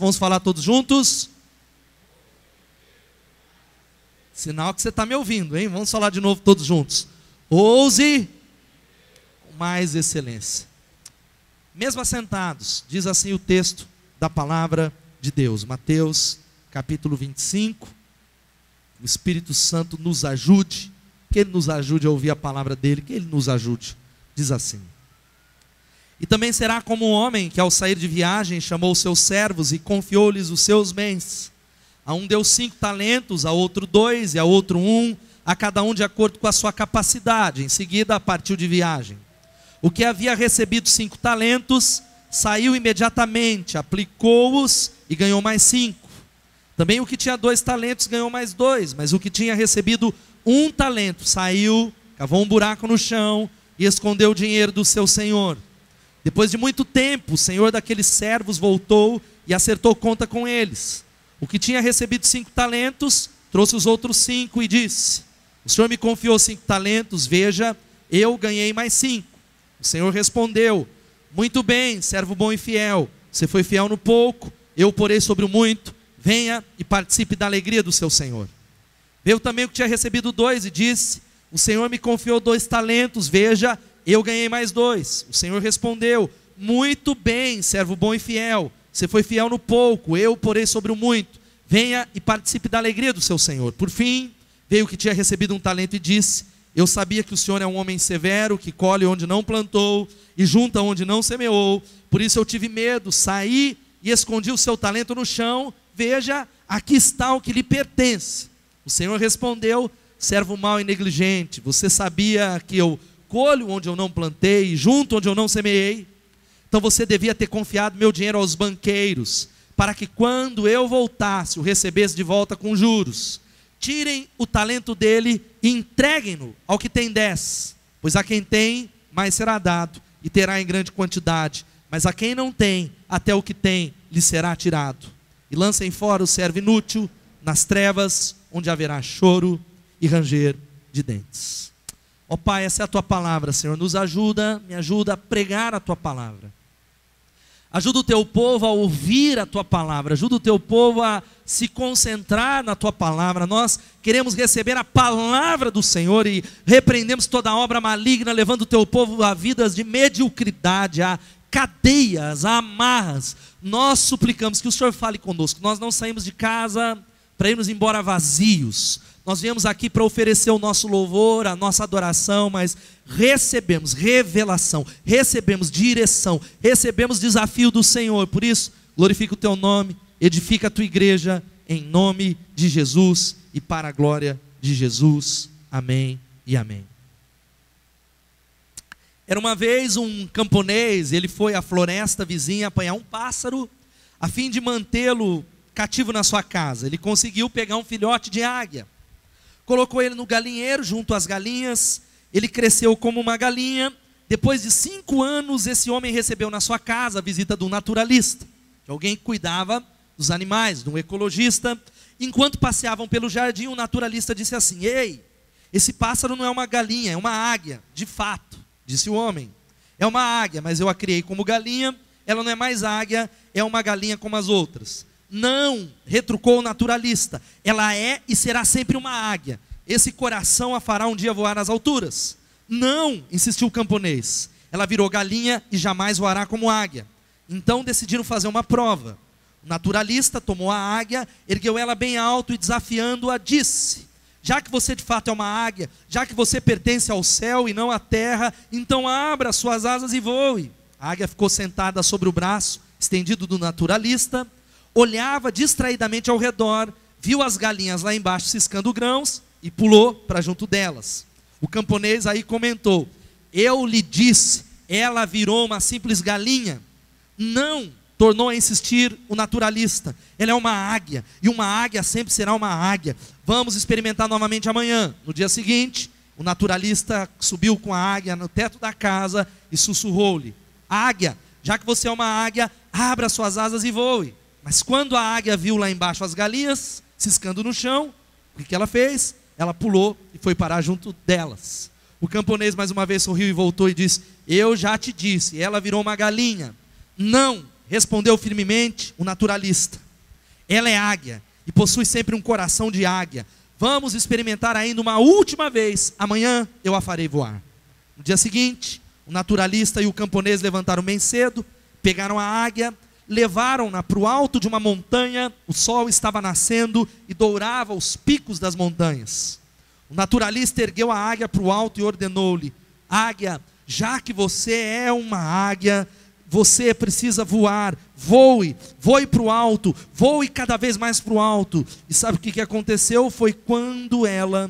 Vamos falar todos juntos? Sinal que você está me ouvindo, hein? Vamos falar de novo todos juntos. Ouse com mais excelência. Mesmo assentados, diz assim o texto da palavra de Deus, Mateus capítulo 25. O Espírito Santo nos ajude, que Ele nos ajude a ouvir a palavra dele, que Ele nos ajude. Diz assim: E também será como um homem que, ao sair de viagem, chamou seus servos e confiou-lhes os seus bens. A um deu cinco talentos, a outro dois, e a outro um, a cada um de acordo com a sua capacidade. Em seguida, partiu de viagem. O que havia recebido cinco talentos, saiu imediatamente, aplicou-os e ganhou mais cinco. Também o que tinha dois talentos ganhou mais dois, mas o que tinha recebido um talento saiu, cavou um buraco no chão e escondeu o dinheiro do seu senhor. Depois de muito tempo, o senhor daqueles servos voltou e acertou conta com eles. O que tinha recebido cinco talentos trouxe os outros cinco e disse: O senhor me confiou cinco talentos, veja, eu ganhei mais cinco. O Senhor respondeu: Muito bem, servo bom e fiel. Você foi fiel no pouco, eu porei sobre o muito. Venha e participe da alegria do seu Senhor. Veio também o que tinha recebido dois e disse: O Senhor me confiou dois talentos, veja, eu ganhei mais dois. O Senhor respondeu: Muito bem, servo bom e fiel. Você foi fiel no pouco, eu porei sobre o muito. Venha e participe da alegria do seu Senhor. Por fim, veio que tinha recebido um talento e disse: eu sabia que o Senhor é um homem severo, que colhe onde não plantou e junta onde não semeou. Por isso eu tive medo, saí e escondi o seu talento no chão. Veja, aqui está o que lhe pertence. O Senhor respondeu: servo mau e negligente, você sabia que eu colho onde eu não plantei junto onde eu não semeei? Então você devia ter confiado meu dinheiro aos banqueiros, para que quando eu voltasse, o recebesse de volta com juros tirem o talento dele e entreguem-no ao que tem dez, pois a quem tem, mais será dado, e terá em grande quantidade, mas a quem não tem, até o que tem lhe será tirado. E lancem fora o servo inútil nas trevas, onde haverá choro e ranger de dentes. Ó oh, Pai, essa é a tua palavra, Senhor. Nos ajuda, me ajuda a pregar a tua palavra. Ajuda o teu povo a ouvir a tua palavra, ajuda o teu povo a se concentrar na tua palavra. Nós queremos receber a palavra do Senhor e repreendemos toda obra maligna, levando o teu povo a vidas de mediocridade, a cadeias, a amarras. Nós suplicamos que o Senhor fale conosco. Nós não saímos de casa para irmos embora vazios. Nós viemos aqui para oferecer o nosso louvor, a nossa adoração, mas recebemos revelação, recebemos direção, recebemos desafio do Senhor. Por isso, glorifica o teu nome, edifica a tua igreja em nome de Jesus e para a glória de Jesus. Amém e amém. Era uma vez um camponês, ele foi à floresta vizinha apanhar um pássaro a fim de mantê-lo cativo na sua casa. Ele conseguiu pegar um filhote de águia colocou ele no galinheiro junto às galinhas. Ele cresceu como uma galinha. Depois de cinco anos, esse homem recebeu na sua casa a visita de um naturalista, de alguém que cuidava dos animais, de um ecologista. Enquanto passeavam pelo jardim, o naturalista disse assim: Ei, esse pássaro não é uma galinha, é uma águia, de fato, disse o homem. É uma águia, mas eu a criei como galinha, ela não é mais águia, é uma galinha como as outras. Não, retrucou o naturalista. Ela é e será sempre uma águia. Esse coração a fará um dia voar nas alturas. Não, insistiu o camponês. Ela virou galinha e jamais voará como águia. Então decidiram fazer uma prova. O naturalista tomou a águia, ergueu ela bem alto e desafiando-a disse: Já que você de fato é uma águia, já que você pertence ao céu e não à terra, então abra suas asas e voe. A águia ficou sentada sobre o braço estendido do naturalista olhava distraidamente ao redor, viu as galinhas lá embaixo ciscando grãos e pulou para junto delas. O camponês aí comentou: Eu lhe disse, ela virou uma simples galinha. Não, tornou a insistir o naturalista. Ela é uma águia, e uma águia sempre será uma águia. Vamos experimentar novamente amanhã. No dia seguinte, o naturalista subiu com a águia no teto da casa e sussurrou-lhe: Águia, já que você é uma águia, abra suas asas e voe. Mas quando a águia viu lá embaixo as galinhas ciscando no chão, o que ela fez? Ela pulou e foi parar junto delas. O camponês mais uma vez sorriu e voltou e disse: Eu já te disse, ela virou uma galinha. Não, respondeu firmemente o naturalista. Ela é águia e possui sempre um coração de águia. Vamos experimentar ainda uma última vez. Amanhã eu a farei voar. No dia seguinte, o naturalista e o camponês levantaram bem cedo, pegaram a águia, levaram-na para o alto de uma montanha. O sol estava nascendo e dourava os picos das montanhas. O naturalista ergueu a águia para o alto e ordenou-lhe: Águia, já que você é uma águia, você precisa voar, voe, voe para o alto, voe cada vez mais para o alto. E sabe o que, aconteceu? Foi quando ela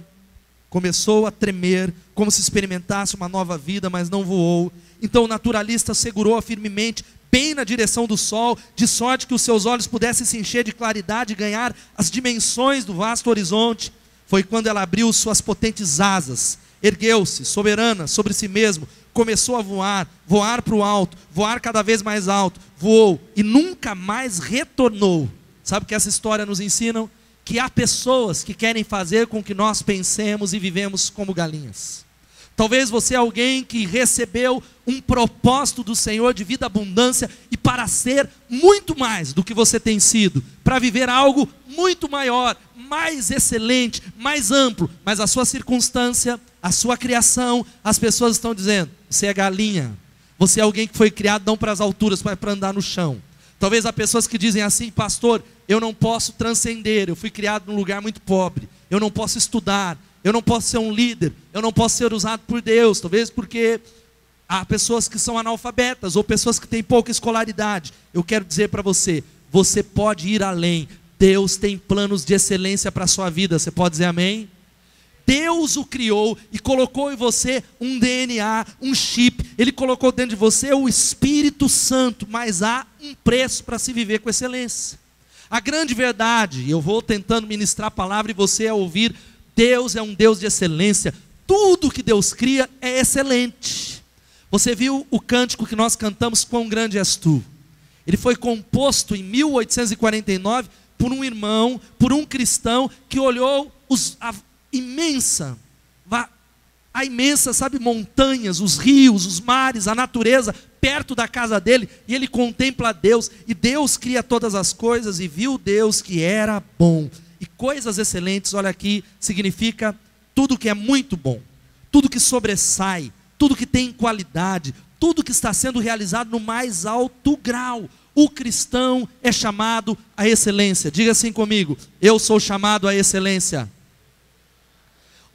começou a tremer, como se experimentasse uma nova vida, mas não voou. Então o naturalista segurou-a firmemente, bem na direção do sol, de sorte que os seus olhos pudessem se encher de claridade e ganhar as dimensões do vasto horizonte. Foi quando ela abriu suas potentes asas, ergueu-se, soberana sobre si mesmo, começou a voar, voar para o alto, voar cada vez mais alto, voou e nunca mais retornou. Sabe o que essa história nos ensina? Que há pessoas que querem fazer com que nós pensemos e vivemos como galinhas. Talvez você é alguém que recebeu um propósito do Senhor de vida abundância e para ser muito mais do que você tem sido, para viver algo muito maior, mais excelente, mais amplo, mas a sua circunstância, a sua criação, as pessoas estão dizendo: você é galinha, você é alguém que foi criado não para as alturas, mas para andar no chão. Talvez há pessoas que dizem assim, pastor, eu não posso transcender, eu fui criado num lugar muito pobre, eu não posso estudar, eu não posso ser um líder, eu não posso ser usado por Deus, talvez porque há pessoas que são analfabetas ou pessoas que têm pouca escolaridade. Eu quero dizer para você, você pode ir além. Deus tem planos de excelência para a sua vida. Você pode dizer amém? Deus o criou e colocou em você um DNA, um chip. Ele colocou dentro de você o Espírito Santo, mas há um preço para se viver com excelência. A grande verdade, eu vou tentando ministrar a palavra e você a ouvir, Deus é um Deus de excelência. Tudo que Deus cria é excelente. Você viu o cântico que nós cantamos, Quão Grande És Tu? Ele foi composto em 1849 por um irmão, por um cristão que olhou os, a imensa, a imensa, sabe, montanhas, os rios, os mares, a natureza perto da casa dele, e ele contempla Deus, e Deus cria todas as coisas, e viu Deus que era bom. E coisas excelentes, olha aqui, significa tudo que é muito bom, tudo que sobressai, tudo que tem qualidade, tudo que está sendo realizado no mais alto grau. O cristão é chamado à excelência. Diga assim comigo: eu sou chamado à excelência.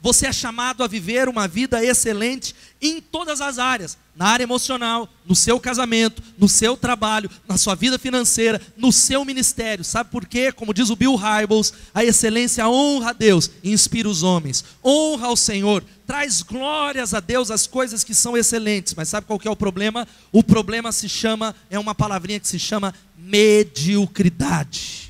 Você é chamado a viver uma vida excelente em todas as áreas, na área emocional, no seu casamento, no seu trabalho, na sua vida financeira, no seu ministério. Sabe por quê? Como diz o Bill Hybels, a excelência honra a Deus inspira os homens. Honra ao Senhor, traz glórias a Deus as coisas que são excelentes. Mas sabe qual que é o problema? O problema se chama, é uma palavrinha que se chama mediocridade.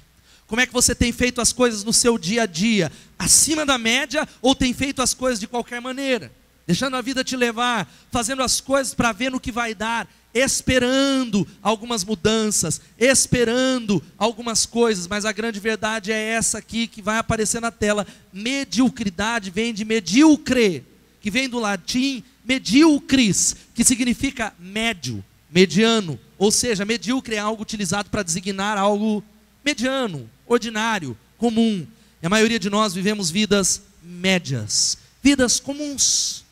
Como é que você tem feito as coisas no seu dia a dia? Acima da média ou tem feito as coisas de qualquer maneira? Deixando a vida te levar, fazendo as coisas para ver no que vai dar, esperando algumas mudanças, esperando algumas coisas, mas a grande verdade é essa aqui que vai aparecer na tela. Mediocridade vem de medíocre, que vem do latim medíocris, que significa médio, mediano, ou seja, medíocre é algo utilizado para designar algo mediano, ordinário, comum. E a maioria de nós vivemos vidas médias, vidas comuns.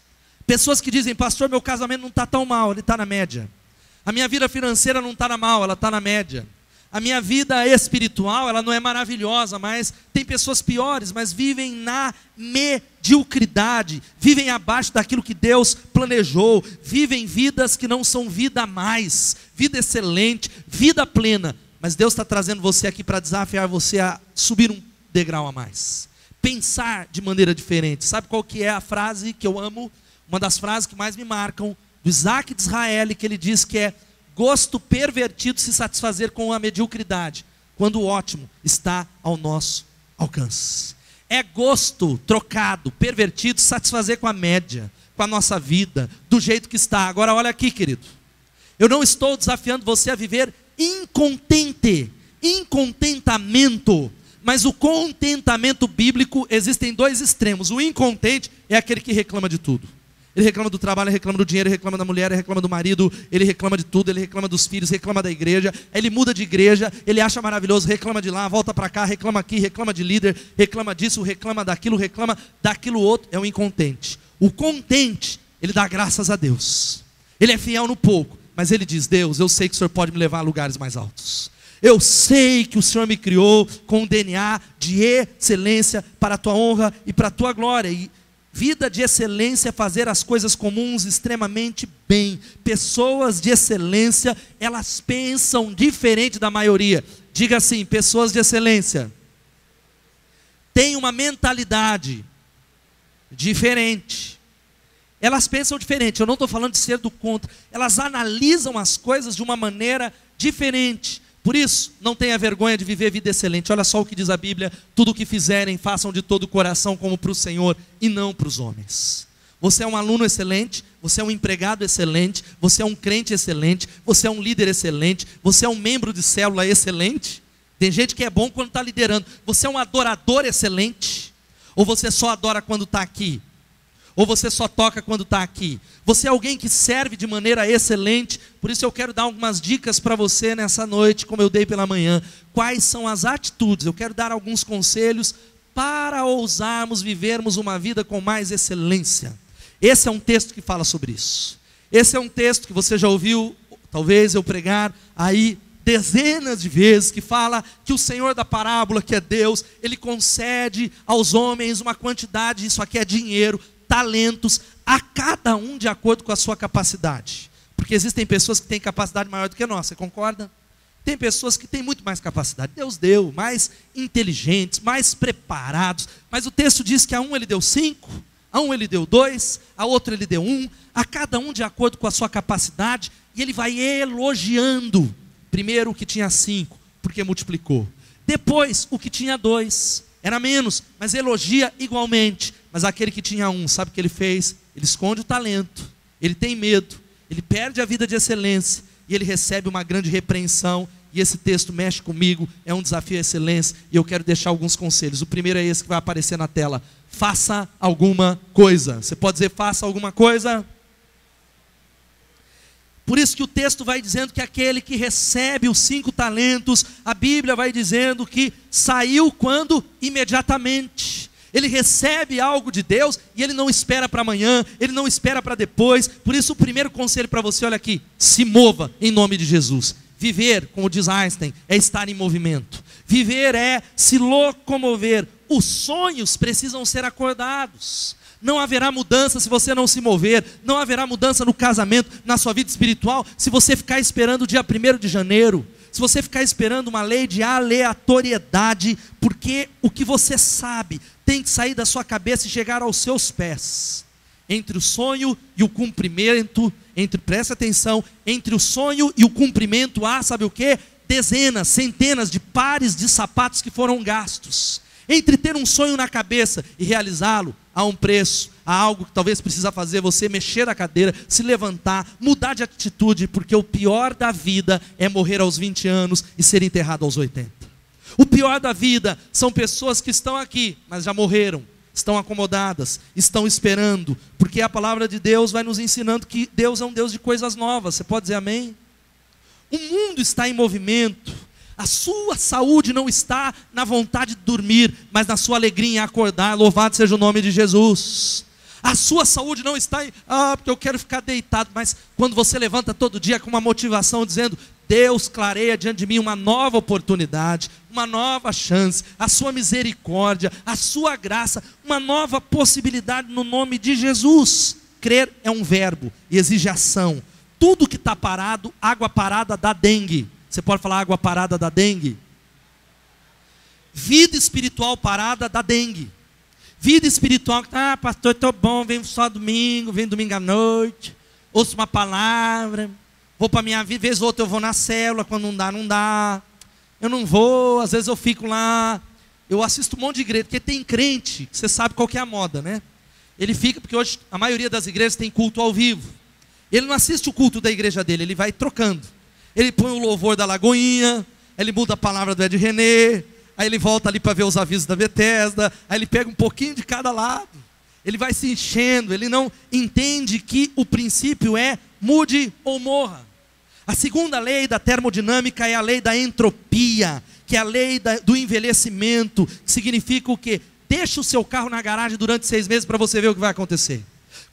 Pessoas que dizem, pastor, meu casamento não está tão mal, ele está na média. A minha vida financeira não está na mal, ela está na média. A minha vida espiritual, ela não é maravilhosa, mas tem pessoas piores, mas vivem na mediocridade, vivem abaixo daquilo que Deus planejou, vivem vidas que não são vida a mais, vida excelente, vida plena. Mas Deus está trazendo você aqui para desafiar você a subir um degrau a mais. Pensar de maneira diferente. Sabe qual que é a frase que eu amo? Uma das frases que mais me marcam, do Isaac de Israel, que ele diz que é gosto pervertido se satisfazer com a mediocridade, quando o ótimo está ao nosso alcance. É gosto trocado, pervertido, satisfazer com a média, com a nossa vida, do jeito que está. Agora olha aqui, querido. Eu não estou desafiando você a viver incontente, incontentamento. Mas o contentamento bíblico existem dois extremos. O incontente é aquele que reclama de tudo. Ele reclama do trabalho, ele reclama do dinheiro, ele reclama da mulher, ele reclama do marido, ele reclama de tudo, ele reclama dos filhos, reclama da igreja, ele muda de igreja, ele acha maravilhoso, reclama de lá, volta para cá, reclama aqui, reclama de líder, reclama disso, reclama daquilo, reclama daquilo outro, é um incontente. O contente, ele dá graças a Deus. Ele é fiel no pouco, mas ele diz: Deus, eu sei que o Senhor pode me levar a lugares mais altos. Eu sei que o Senhor me criou com um DNA de excelência para a tua honra e para a tua glória. E Vida de excelência é fazer as coisas comuns extremamente bem. Pessoas de excelência, elas pensam diferente da maioria. Diga assim: pessoas de excelência têm uma mentalidade diferente. Elas pensam diferente. Eu não estou falando de ser do contra. Elas analisam as coisas de uma maneira diferente. Por isso, não tenha vergonha de viver vida excelente. Olha só o que diz a Bíblia: tudo o que fizerem, façam de todo o coração, como para o Senhor e não para os homens. Você é um aluno excelente, você é um empregado excelente, você é um crente excelente, você é um líder excelente, você é um membro de célula excelente. Tem gente que é bom quando está liderando. Você é um adorador excelente? Ou você só adora quando está aqui? Ou você só toca quando está aqui? Você é alguém que serve de maneira excelente, por isso eu quero dar algumas dicas para você nessa noite, como eu dei pela manhã. Quais são as atitudes? Eu quero dar alguns conselhos para ousarmos vivermos uma vida com mais excelência. Esse é um texto que fala sobre isso. Esse é um texto que você já ouviu, talvez eu pregar aí dezenas de vezes, que fala que o Senhor da parábola, que é Deus, ele concede aos homens uma quantidade, isso aqui é dinheiro, talentos a cada um de acordo com a sua capacidade. Porque existem pessoas que têm capacidade maior do que nós, você concorda? Tem pessoas que têm muito mais capacidade. Deus deu, mais inteligentes, mais preparados. Mas o texto diz que a um ele deu cinco, a um ele deu dois, a outro ele deu um, a cada um de acordo com a sua capacidade, e ele vai elogiando. Primeiro o que tinha cinco, porque multiplicou. Depois o que tinha dois, era menos, mas elogia igualmente. Mas aquele que tinha um, sabe o que ele fez? Ele esconde o talento, ele tem medo, ele perde a vida de excelência e ele recebe uma grande repreensão. E esse texto mexe comigo, é um desafio à excelência, e eu quero deixar alguns conselhos. O primeiro é esse que vai aparecer na tela: faça alguma coisa. Você pode dizer, faça alguma coisa? Por isso que o texto vai dizendo que aquele que recebe os cinco talentos, a Bíblia vai dizendo que saiu quando? Imediatamente. Ele recebe algo de Deus e ele não espera para amanhã, ele não espera para depois. Por isso, o primeiro conselho para você, olha aqui: se mova em nome de Jesus. Viver, como diz Einstein, é estar em movimento. Viver é se locomover. Os sonhos precisam ser acordados. Não haverá mudança se você não se mover. Não haverá mudança no casamento, na sua vida espiritual, se você ficar esperando o dia 1 de janeiro se você ficar esperando uma lei de aleatoriedade, porque o que você sabe tem que sair da sua cabeça e chegar aos seus pés. Entre o sonho e o cumprimento, entre, presta atenção, entre o sonho e o cumprimento há, sabe o que? Dezenas, centenas de pares de sapatos que foram gastos. Entre ter um sonho na cabeça e realizá-lo, há um preço, há algo que talvez precisa fazer você mexer a cadeira, se levantar, mudar de atitude, porque o pior da vida é morrer aos 20 anos e ser enterrado aos 80. O pior da vida são pessoas que estão aqui, mas já morreram, estão acomodadas, estão esperando, porque a palavra de Deus vai nos ensinando que Deus é um Deus de coisas novas. Você pode dizer amém? O mundo está em movimento. A sua saúde não está na vontade de dormir, mas na sua alegria em acordar. Louvado seja o nome de Jesus. A sua saúde não está em, ah, porque eu quero ficar deitado, mas quando você levanta todo dia com uma motivação dizendo: Deus clareia diante de mim uma nova oportunidade, uma nova chance, a sua misericórdia, a sua graça, uma nova possibilidade no nome de Jesus. Crer é um verbo e exige ação. Tudo que está parado, água parada dá dengue. Você pode falar água parada da dengue? Vida espiritual parada da dengue. Vida espiritual, ah, pastor, estou bom, venho só domingo, venho domingo à noite, ouço uma palavra, vou para minha vida, vez ou outra eu vou na célula, quando não dá, não dá. Eu não vou, às vezes eu fico lá, eu assisto um monte de igreja, porque tem crente, você sabe qual que é a moda, né? Ele fica, porque hoje a maioria das igrejas tem culto ao vivo. Ele não assiste o culto da igreja dele, ele vai trocando. Ele põe o louvor da Lagoinha, ele muda a palavra do Ed René, aí ele volta ali para ver os avisos da Bethesda, aí ele pega um pouquinho de cada lado. ele vai se enchendo, ele não entende que o princípio é mude ou morra. A segunda lei da termodinâmica é a lei da entropia, que é a lei da, do envelhecimento, que significa o quê? Deixa o seu carro na garagem durante seis meses para você ver o que vai acontecer.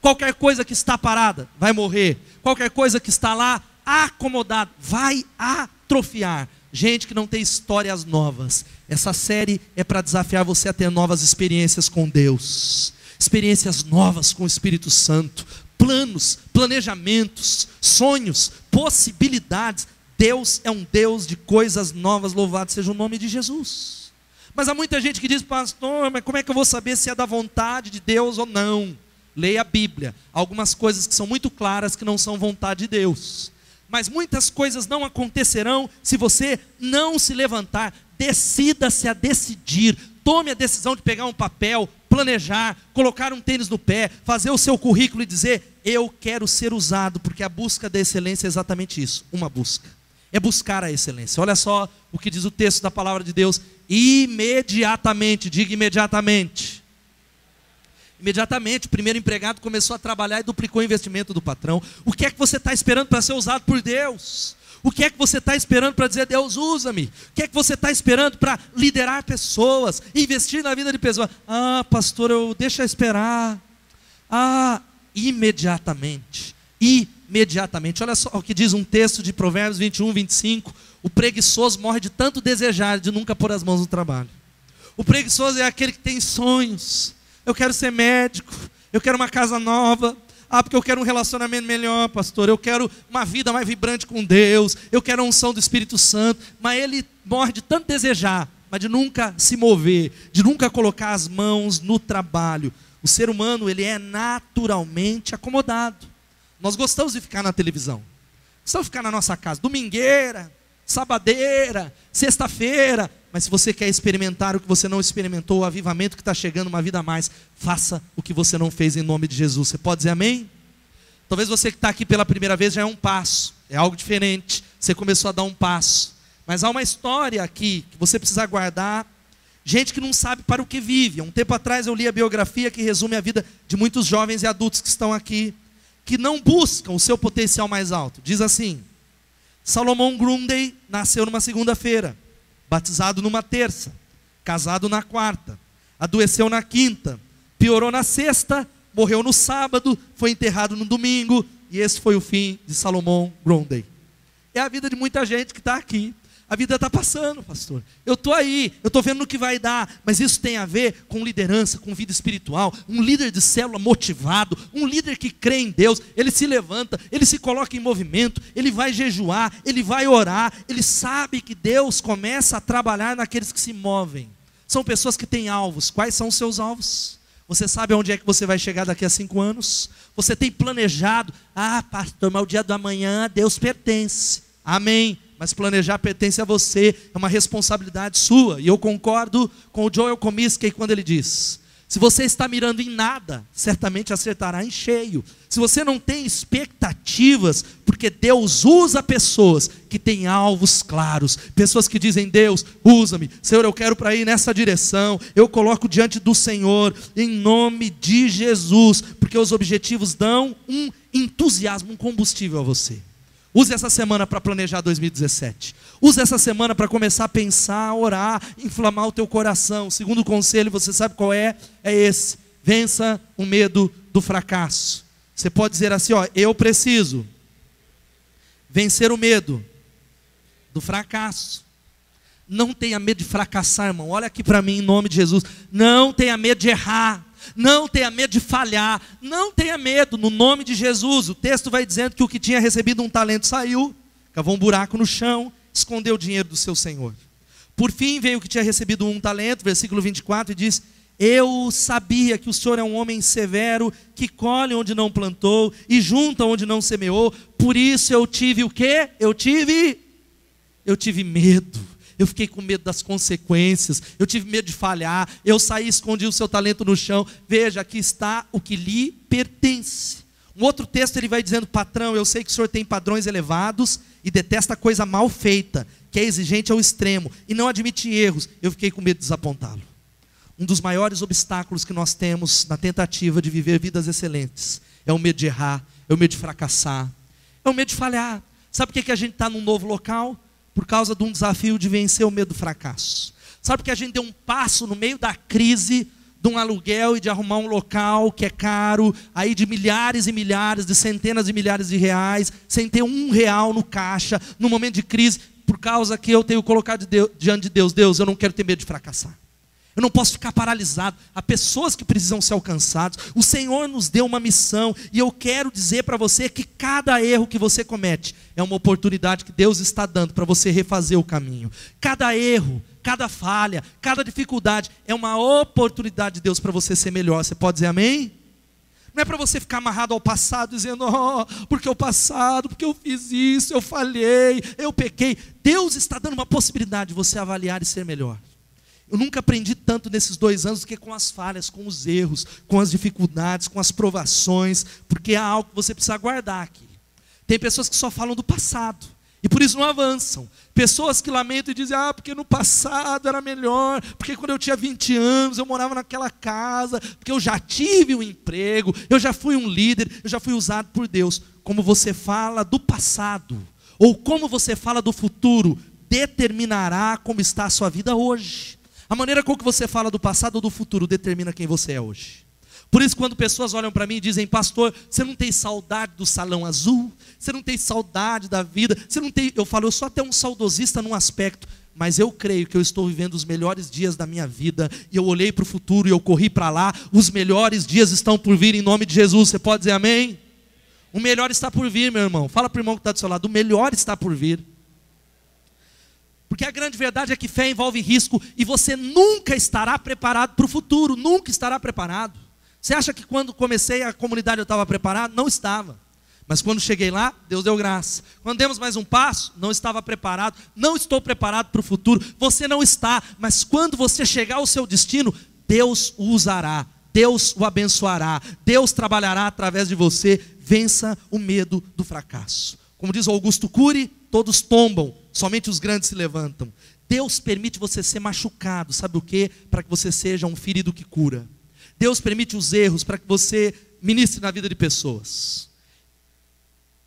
Qualquer coisa que está parada vai morrer. Qualquer coisa que está lá acomodada vai atrofiar. Gente que não tem histórias novas. Essa série é para desafiar você a ter novas experiências com Deus, experiências novas com o Espírito Santo, planos, planejamentos, sonhos, possibilidades. Deus é um Deus de coisas novas, louvado seja o nome de Jesus. Mas há muita gente que diz, pastor, mas como é que eu vou saber se é da vontade de Deus ou não? Leia a Bíblia. Algumas coisas que são muito claras que não são vontade de Deus. Mas muitas coisas não acontecerão se você não se levantar. Decida-se a decidir. Tome a decisão de pegar um papel, planejar, colocar um tênis no pé, fazer o seu currículo e dizer: Eu quero ser usado, porque a busca da excelência é exatamente isso uma busca. É buscar a excelência. Olha só o que diz o texto da palavra de Deus. Imediatamente, diga imediatamente. Imediatamente, o primeiro empregado começou a trabalhar e duplicou o investimento do patrão. O que é que você está esperando para ser usado por Deus? O que é que você está esperando para dizer, Deus, usa-me? O que é que você está esperando para liderar pessoas, investir na vida de pessoas? Ah, pastor, eu deixa eu esperar. Ah, imediatamente. Imediatamente. Olha só o que diz um texto de Provérbios 21, 25. O preguiçoso morre de tanto desejar, de nunca pôr as mãos no trabalho. O preguiçoso é aquele que tem sonhos. Eu quero ser médico, eu quero uma casa nova, ah, porque eu quero um relacionamento melhor, pastor. Eu quero uma vida mais vibrante com Deus. Eu quero a unção do Espírito Santo. Mas ele morre de tanto desejar, mas de nunca se mover, de nunca colocar as mãos no trabalho. O ser humano, ele é naturalmente acomodado. Nós gostamos de ficar na televisão. Gostamos de ficar na nossa casa. Domingueira, sabadeira, sexta-feira. Mas se você quer experimentar o que você não experimentou, o avivamento que está chegando, uma vida a mais, faça o que você não fez em nome de Jesus. Você pode dizer amém? Talvez você que está aqui pela primeira vez já é um passo, é algo diferente. Você começou a dar um passo. Mas há uma história aqui que você precisa guardar. Gente que não sabe para o que vive. Um tempo atrás eu li a biografia que resume a vida de muitos jovens e adultos que estão aqui, que não buscam o seu potencial mais alto. Diz assim: Salomão Grundy nasceu numa segunda-feira, batizado numa terça, casado na quarta, adoeceu na quinta, piorou na sexta, morreu no sábado, foi enterrado no domingo, e esse foi o fim de Salomão Grundy. É a vida de muita gente que está aqui. A vida está passando, pastor. Eu estou aí, eu estou vendo no que vai dar, mas isso tem a ver com liderança, com vida espiritual. Um líder de célula motivado, um líder que crê em Deus, ele se levanta, ele se coloca em movimento, ele vai jejuar, ele vai orar, ele sabe que Deus começa a trabalhar naqueles que se movem. São pessoas que têm alvos. Quais são os seus alvos? Você sabe onde é que você vai chegar daqui a cinco anos? Você tem planejado? Ah, pastor, mas o dia do amanhã Deus pertence. Amém mas planejar pertence a você, é uma responsabilidade sua. E eu concordo com o Joel Comiskey quando ele diz: se você está mirando em nada, certamente acertará em cheio. Se você não tem expectativas, porque Deus usa pessoas que têm alvos claros, pessoas que dizem: Deus, usa-me, Senhor, eu quero para ir nessa direção, eu coloco diante do Senhor, em nome de Jesus, porque os objetivos dão um entusiasmo, um combustível a você. Use essa semana para planejar 2017. Use essa semana para começar a pensar, orar, inflamar o teu coração. Segundo conselho, você sabe qual é? É esse. Vença o medo do fracasso. Você pode dizer assim, ó, eu preciso vencer o medo do fracasso. Não tenha medo de fracassar, irmão. Olha aqui para mim em nome de Jesus. Não tenha medo de errar. Não tenha medo de falhar, não tenha medo, no nome de Jesus. O texto vai dizendo que o que tinha recebido um talento saiu, cavou um buraco no chão, escondeu o dinheiro do seu senhor. Por fim veio o que tinha recebido um talento, versículo 24, e diz: Eu sabia que o Senhor é um homem severo, que colhe onde não plantou e junta onde não semeou, por isso eu tive o quê? Eu tive, eu tive medo eu fiquei com medo das consequências, eu tive medo de falhar, eu saí e escondi o seu talento no chão. Veja, aqui está o que lhe pertence. Um outro texto ele vai dizendo: patrão, eu sei que o senhor tem padrões elevados e detesta coisa mal feita, que é exigente ao extremo e não admite erros. Eu fiquei com medo de desapontá-lo. Um dos maiores obstáculos que nós temos na tentativa de viver vidas excelentes é o medo de errar, é o medo de fracassar, é o medo de falhar. Sabe por que, que a gente está num novo local? Por causa de um desafio de vencer o medo do fracasso. Sabe que a gente deu um passo no meio da crise de um aluguel e de arrumar um local que é caro, aí de milhares e milhares, de centenas de milhares de reais, sem ter um real no caixa, no momento de crise, por causa que eu tenho colocado diante de Deus, Deus, eu não quero ter medo de fracassar. Eu não posso ficar paralisado. Há pessoas que precisam ser alcançadas. O Senhor nos deu uma missão e eu quero dizer para você que cada erro que você comete é uma oportunidade que Deus está dando para você refazer o caminho. Cada erro, cada falha, cada dificuldade é uma oportunidade de Deus para você ser melhor. Você pode dizer amém? Não é para você ficar amarrado ao passado, dizendo, oh, porque o passado, porque eu fiz isso, eu falhei, eu pequei. Deus está dando uma possibilidade de você avaliar e ser melhor. Eu nunca aprendi tanto nesses dois anos do que com as falhas, com os erros, com as dificuldades, com as provações, porque há algo que você precisa guardar aqui. Tem pessoas que só falam do passado e por isso não avançam. Pessoas que lamentam e dizem: Ah, porque no passado era melhor, porque quando eu tinha 20 anos eu morava naquela casa, porque eu já tive um emprego, eu já fui um líder, eu já fui usado por Deus. Como você fala do passado, ou como você fala do futuro, determinará como está a sua vida hoje. A maneira com que você fala do passado ou do futuro determina quem você é hoje. Por isso, quando pessoas olham para mim e dizem, pastor, você não tem saudade do salão azul? Você não tem saudade da vida? Você não tem. Eu falo, eu sou até um saudosista num aspecto, mas eu creio que eu estou vivendo os melhores dias da minha vida. E eu olhei para o futuro e eu corri para lá. Os melhores dias estão por vir em nome de Jesus. Você pode dizer amém? O melhor está por vir, meu irmão. Fala para o irmão que está do seu lado, o melhor está por vir. Porque a grande verdade é que fé envolve risco e você nunca estará preparado para o futuro, nunca estará preparado. Você acha que quando comecei a comunidade eu estava preparado? Não estava. Mas quando cheguei lá, Deus deu graça. Quando demos mais um passo, não estava preparado, não estou preparado para o futuro. Você não está, mas quando você chegar ao seu destino, Deus o usará, Deus o abençoará, Deus trabalhará através de você. Vença o medo do fracasso. Como diz Augusto Cury, todos tombam, somente os grandes se levantam. Deus permite você ser machucado, sabe o quê? Para que você seja um ferido que cura. Deus permite os erros para que você ministre na vida de pessoas.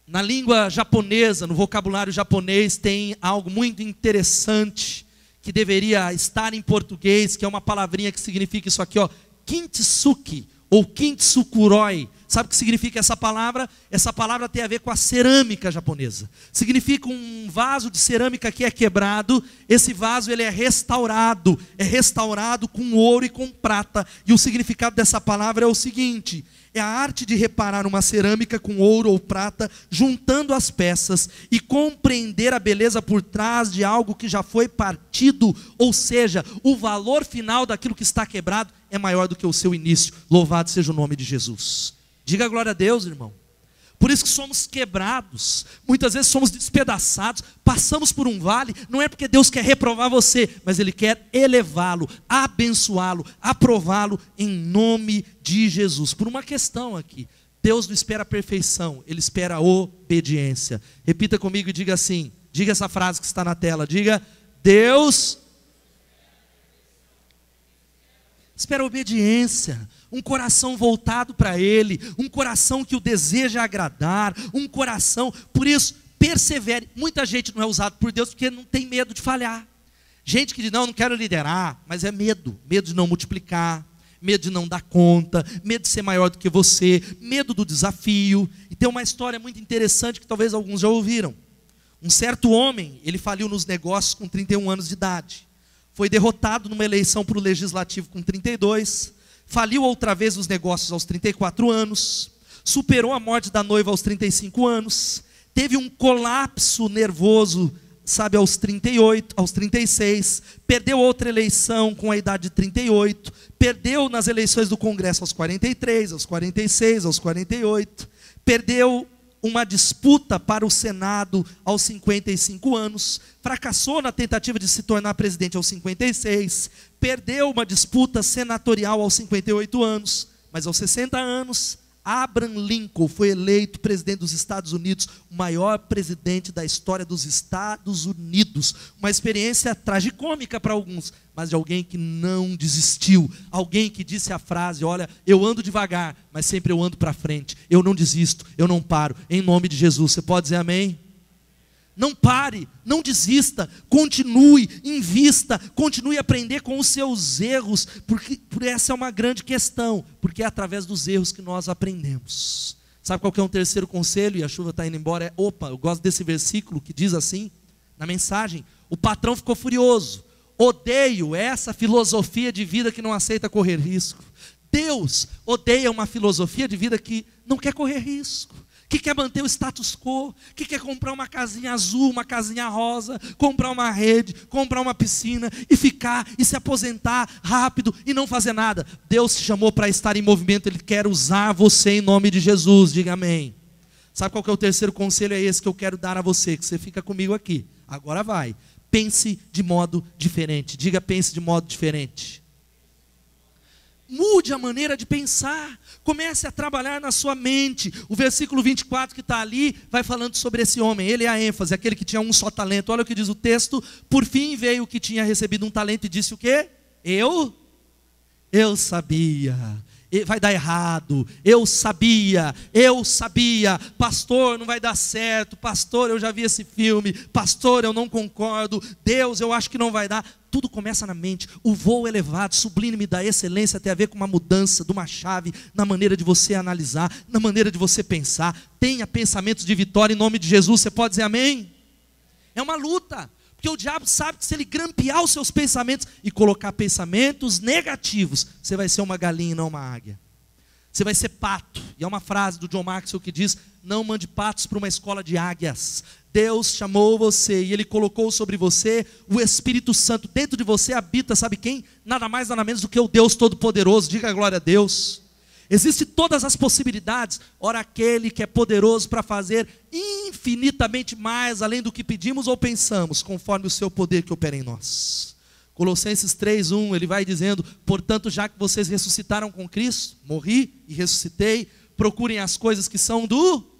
Na língua japonesa, no vocabulário japonês, tem algo muito interessante que deveria estar em português, que é uma palavrinha que significa isso aqui, ó, kintsuki ou kintsukuroi, Sabe o que significa essa palavra? Essa palavra tem a ver com a cerâmica japonesa. Significa um vaso de cerâmica que é quebrado, esse vaso ele é restaurado, é restaurado com ouro e com prata. E o significado dessa palavra é o seguinte: é a arte de reparar uma cerâmica com ouro ou prata, juntando as peças e compreender a beleza por trás de algo que já foi partido, ou seja, o valor final daquilo que está quebrado é maior do que o seu início. Louvado seja o nome de Jesus. Diga glória a Deus, irmão. Por isso que somos quebrados, muitas vezes somos despedaçados, passamos por um vale, não é porque Deus quer reprovar você, mas Ele quer elevá-lo, abençoá-lo, aprová-lo em nome de Jesus. Por uma questão aqui, Deus não espera perfeição, Ele espera obediência. Repita comigo e diga assim: diga essa frase que está na tela, diga, Deus espera obediência um coração voltado para Ele, um coração que o deseja agradar, um coração, por isso, persevere. Muita gente não é usado por Deus porque não tem medo de falhar. Gente que diz, não, não quero liderar, mas é medo, medo de não multiplicar, medo de não dar conta, medo de ser maior do que você, medo do desafio. E tem uma história muito interessante que talvez alguns já ouviram. Um certo homem, ele faliu nos negócios com 31 anos de idade. Foi derrotado numa eleição para o legislativo com 32 faliu outra vez os negócios aos 34 anos, superou a morte da noiva aos 35 anos, teve um colapso nervoso, sabe, aos 38, aos 36, perdeu outra eleição com a idade de 38, perdeu nas eleições do Congresso aos 43, aos 46, aos 48, perdeu uma disputa para o Senado aos 55 anos, fracassou na tentativa de se tornar presidente aos 56, perdeu uma disputa senatorial aos 58 anos, mas aos 60 anos Abraham Lincoln foi eleito presidente dos Estados Unidos, o maior presidente da história dos Estados Unidos. Uma experiência tragicômica para alguns, mas de alguém que não desistiu, alguém que disse a frase: Olha, eu ando devagar, mas sempre eu ando para frente, eu não desisto, eu não paro, em nome de Jesus. Você pode dizer amém? Não pare, não desista, continue, invista, continue a aprender com os seus erros, porque por essa é uma grande questão, porque é através dos erros que nós aprendemos. Sabe qual que é um terceiro conselho? E a chuva está indo embora. É, opa, eu gosto desse versículo que diz assim, na mensagem: o patrão ficou furioso. Odeio essa filosofia de vida que não aceita correr risco. Deus odeia uma filosofia de vida que não quer correr risco que quer manter o status quo, que quer comprar uma casinha azul, uma casinha rosa, comprar uma rede, comprar uma piscina e ficar e se aposentar rápido e não fazer nada. Deus te chamou para estar em movimento, Ele quer usar você em nome de Jesus, diga amém. Sabe qual que é o terceiro conselho? É esse que eu quero dar a você, que você fica comigo aqui. Agora vai. Pense de modo diferente. Diga, pense de modo diferente. Mude a maneira de pensar. Comece a trabalhar na sua mente. O versículo 24 que está ali vai falando sobre esse homem. Ele é a ênfase, aquele que tinha um só talento. Olha o que diz o texto. Por fim veio o que tinha recebido um talento e disse o quê? Eu? Eu sabia vai dar errado. Eu sabia, eu sabia. Pastor, não vai dar certo. Pastor, eu já vi esse filme. Pastor, eu não concordo. Deus, eu acho que não vai dar. Tudo começa na mente. O voo elevado, sublime da excelência tem a ver com uma mudança de uma chave na maneira de você analisar, na maneira de você pensar. Tenha pensamentos de vitória em nome de Jesus. Você pode dizer amém? É uma luta. Porque o diabo sabe que se ele grampear os seus pensamentos e colocar pensamentos negativos, você vai ser uma galinha e não uma águia. Você vai ser pato. E é uma frase do John Maxwell que diz: Não mande patos para uma escola de águias. Deus chamou você e Ele colocou sobre você o Espírito Santo. Dentro de você habita, sabe quem? Nada mais, nada menos do que o Deus Todo-Poderoso. Diga a glória a Deus. Existem todas as possibilidades. Ora, aquele que é poderoso para fazer infinitamente mais além do que pedimos ou pensamos, conforme o seu poder que opera em nós. Colossenses 3:1, ele vai dizendo: "Portanto, já que vocês ressuscitaram com Cristo, morri e ressuscitei, procurem as coisas que são do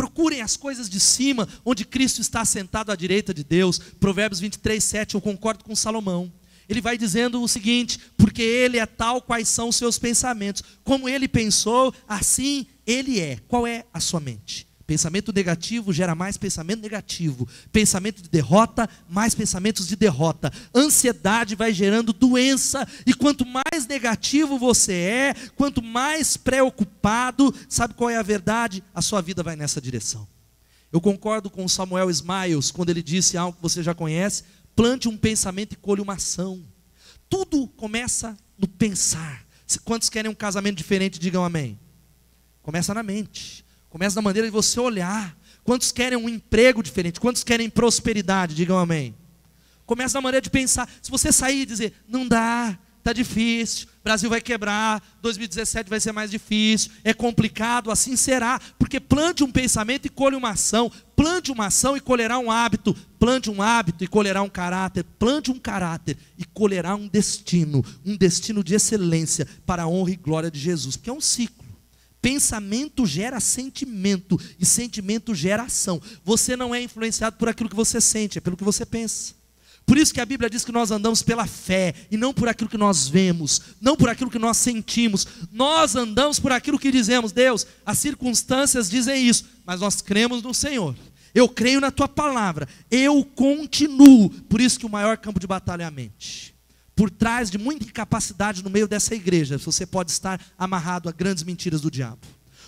Procurem as coisas de cima, onde Cristo está sentado à direita de Deus. Provérbios 23, 7, eu concordo com Salomão ele vai dizendo o seguinte: porque ele é tal quais são os seus pensamentos. Como ele pensou, assim ele é. Qual é a sua mente? Pensamento negativo gera mais pensamento negativo. Pensamento de derrota, mais pensamentos de derrota. Ansiedade vai gerando doença. E quanto mais negativo você é, quanto mais preocupado, sabe qual é a verdade? A sua vida vai nessa direção. Eu concordo com Samuel Smiles quando ele disse algo que você já conhece: plante um pensamento e colhe uma ação. Tudo começa no pensar. Quantos querem um casamento diferente, digam amém. Começa na mente. Começa na maneira de você olhar. Quantos querem um emprego diferente? Quantos querem prosperidade? Digam amém. Começa na maneira de pensar. Se você sair e dizer, não dá, está difícil, Brasil vai quebrar, 2017 vai ser mais difícil, é complicado, assim será, porque plante um pensamento e colhe uma ação, plante uma ação e colherá um hábito, plante um hábito e colherá um caráter, plante um caráter e colherá um destino, um destino de excelência para a honra e glória de Jesus, porque é um ciclo. Pensamento gera sentimento e sentimento gera ação. Você não é influenciado por aquilo que você sente, é pelo que você pensa. Por isso que a Bíblia diz que nós andamos pela fé e não por aquilo que nós vemos, não por aquilo que nós sentimos. Nós andamos por aquilo que dizemos, Deus, as circunstâncias dizem isso, mas nós cremos no Senhor. Eu creio na tua palavra, eu continuo. Por isso que o maior campo de batalha é a mente. Por trás de muita incapacidade no meio dessa igreja, você pode estar amarrado a grandes mentiras do diabo.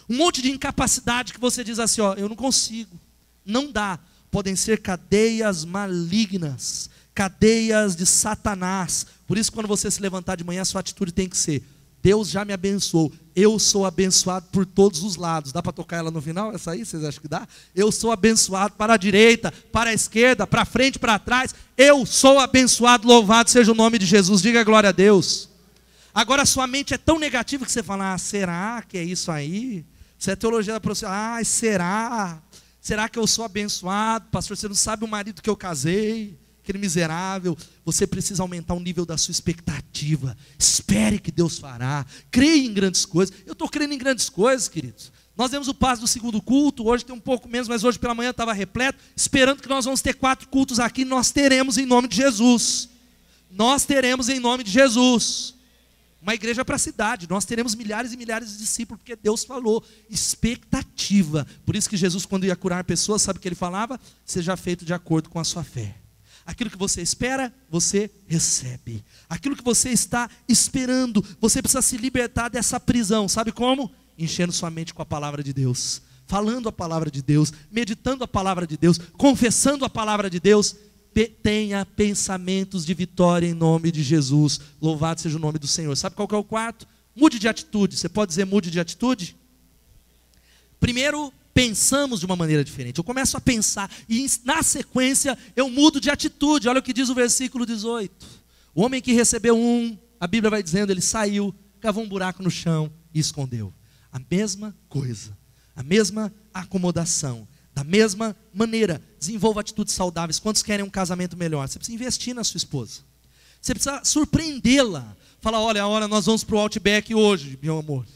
Um monte de incapacidade que você diz assim, ó, eu não consigo, não dá. Podem ser cadeias malignas cadeias de Satanás. Por isso, quando você se levantar de manhã, sua atitude tem que ser: Deus já me abençoou, eu sou abençoado por todos os lados. Dá para tocar ela no final? Essa aí, vocês acham que dá? Eu sou abençoado para a direita, para a esquerda, para frente, para trás. Eu sou abençoado, louvado seja o nome de Jesus. Diga glória a Deus. Agora, sua mente é tão negativa que você fala: ah, será que é isso aí? Isso é teologia da profissão. Ah, será? Será que eu sou abençoado? Pastor, você não sabe o marido que eu casei? Aquele miserável. Você precisa aumentar o nível da sua expectativa. Espere que Deus fará. Creia em grandes coisas. Eu estou crendo em grandes coisas, queridos. Nós demos o passo do segundo culto, hoje tem um pouco menos, mas hoje pela manhã estava repleto, esperando que nós vamos ter quatro cultos aqui, nós teremos em nome de Jesus. Nós teremos em nome de Jesus. Uma igreja para a cidade, nós teremos milhares e milhares de discípulos, porque Deus falou, expectativa. Por isso que Jesus, quando ia curar pessoas, sabe o que ele falava? Seja feito de acordo com a sua fé. Aquilo que você espera, você recebe. Aquilo que você está esperando, você precisa se libertar dessa prisão. Sabe como? enchendo sua mente com a palavra de Deus, falando a palavra de Deus, meditando a palavra de Deus, confessando a palavra de Deus. Tenha pensamentos de vitória em nome de Jesus. Louvado seja o nome do Senhor. Sabe qual é o quarto? Mude de atitude. Você pode dizer mude de atitude? Primeiro, pensamos de uma maneira diferente. Eu começo a pensar e na sequência eu mudo de atitude. Olha o que diz o versículo 18. O homem que recebeu um, a Bíblia vai dizendo, ele saiu, cavou um buraco no chão e escondeu a mesma coisa, a mesma acomodação, da mesma maneira. Desenvolva atitudes saudáveis. Quantos querem um casamento melhor? Você precisa investir na sua esposa. Você precisa surpreendê-la. Fala, olha, hora nós vamos para o Outback hoje, meu amor.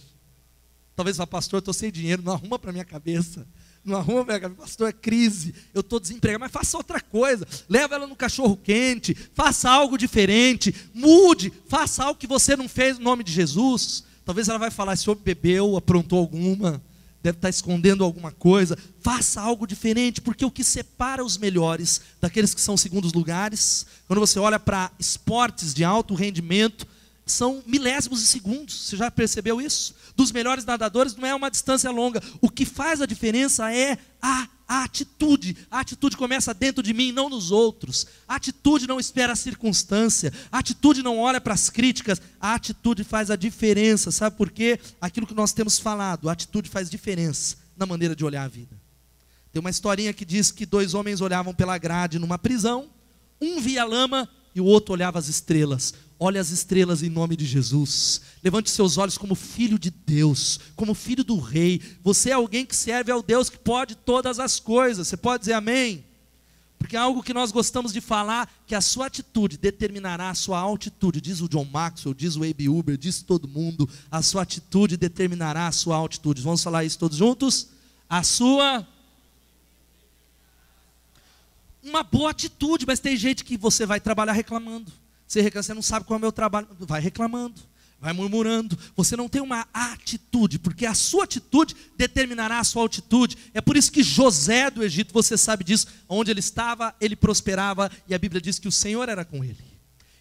Talvez vá, pastor, estou sem dinheiro, não arruma para minha cabeça. Não arruma minha cabeça, pastor, é crise, eu estou desempregado, mas faça outra coisa. Leva ela no cachorro quente, faça algo diferente, mude, faça algo que você não fez no nome de Jesus. Talvez ela vai falar: esse homem bebeu, aprontou alguma, deve estar escondendo alguma coisa. Faça algo diferente, porque o que separa os melhores daqueles que são segundos lugares, quando você olha para esportes de alto rendimento, são milésimos de segundos. Você já percebeu isso? Dos melhores nadadores não é uma distância longa. O que faz a diferença é a a atitude, a atitude começa dentro de mim, não nos outros. A atitude não espera a circunstância. A atitude não olha para as críticas. A atitude faz a diferença. Sabe por quê? Aquilo que nós temos falado, a atitude faz diferença na maneira de olhar a vida. Tem uma historinha que diz que dois homens olhavam pela grade numa prisão, um via lama e o outro olhava as estrelas. Olhe as estrelas em nome de Jesus. Levante seus olhos como filho de Deus, como filho do rei. Você é alguém que serve ao Deus que pode todas as coisas. Você pode dizer amém? Porque é algo que nós gostamos de falar, que a sua atitude determinará a sua altitude. Diz o John Maxwell, diz o Abe Uber, diz todo mundo. A sua atitude determinará a sua altitude. Vamos falar isso todos juntos? A sua uma boa atitude, mas tem gente que você vai trabalhar reclamando. Você reclama, você não sabe qual é o meu trabalho, vai reclamando, vai murmurando. Você não tem uma atitude, porque a sua atitude determinará a sua altitude. É por isso que José do Egito, você sabe disso, onde ele estava, ele prosperava, e a Bíblia diz que o Senhor era com ele.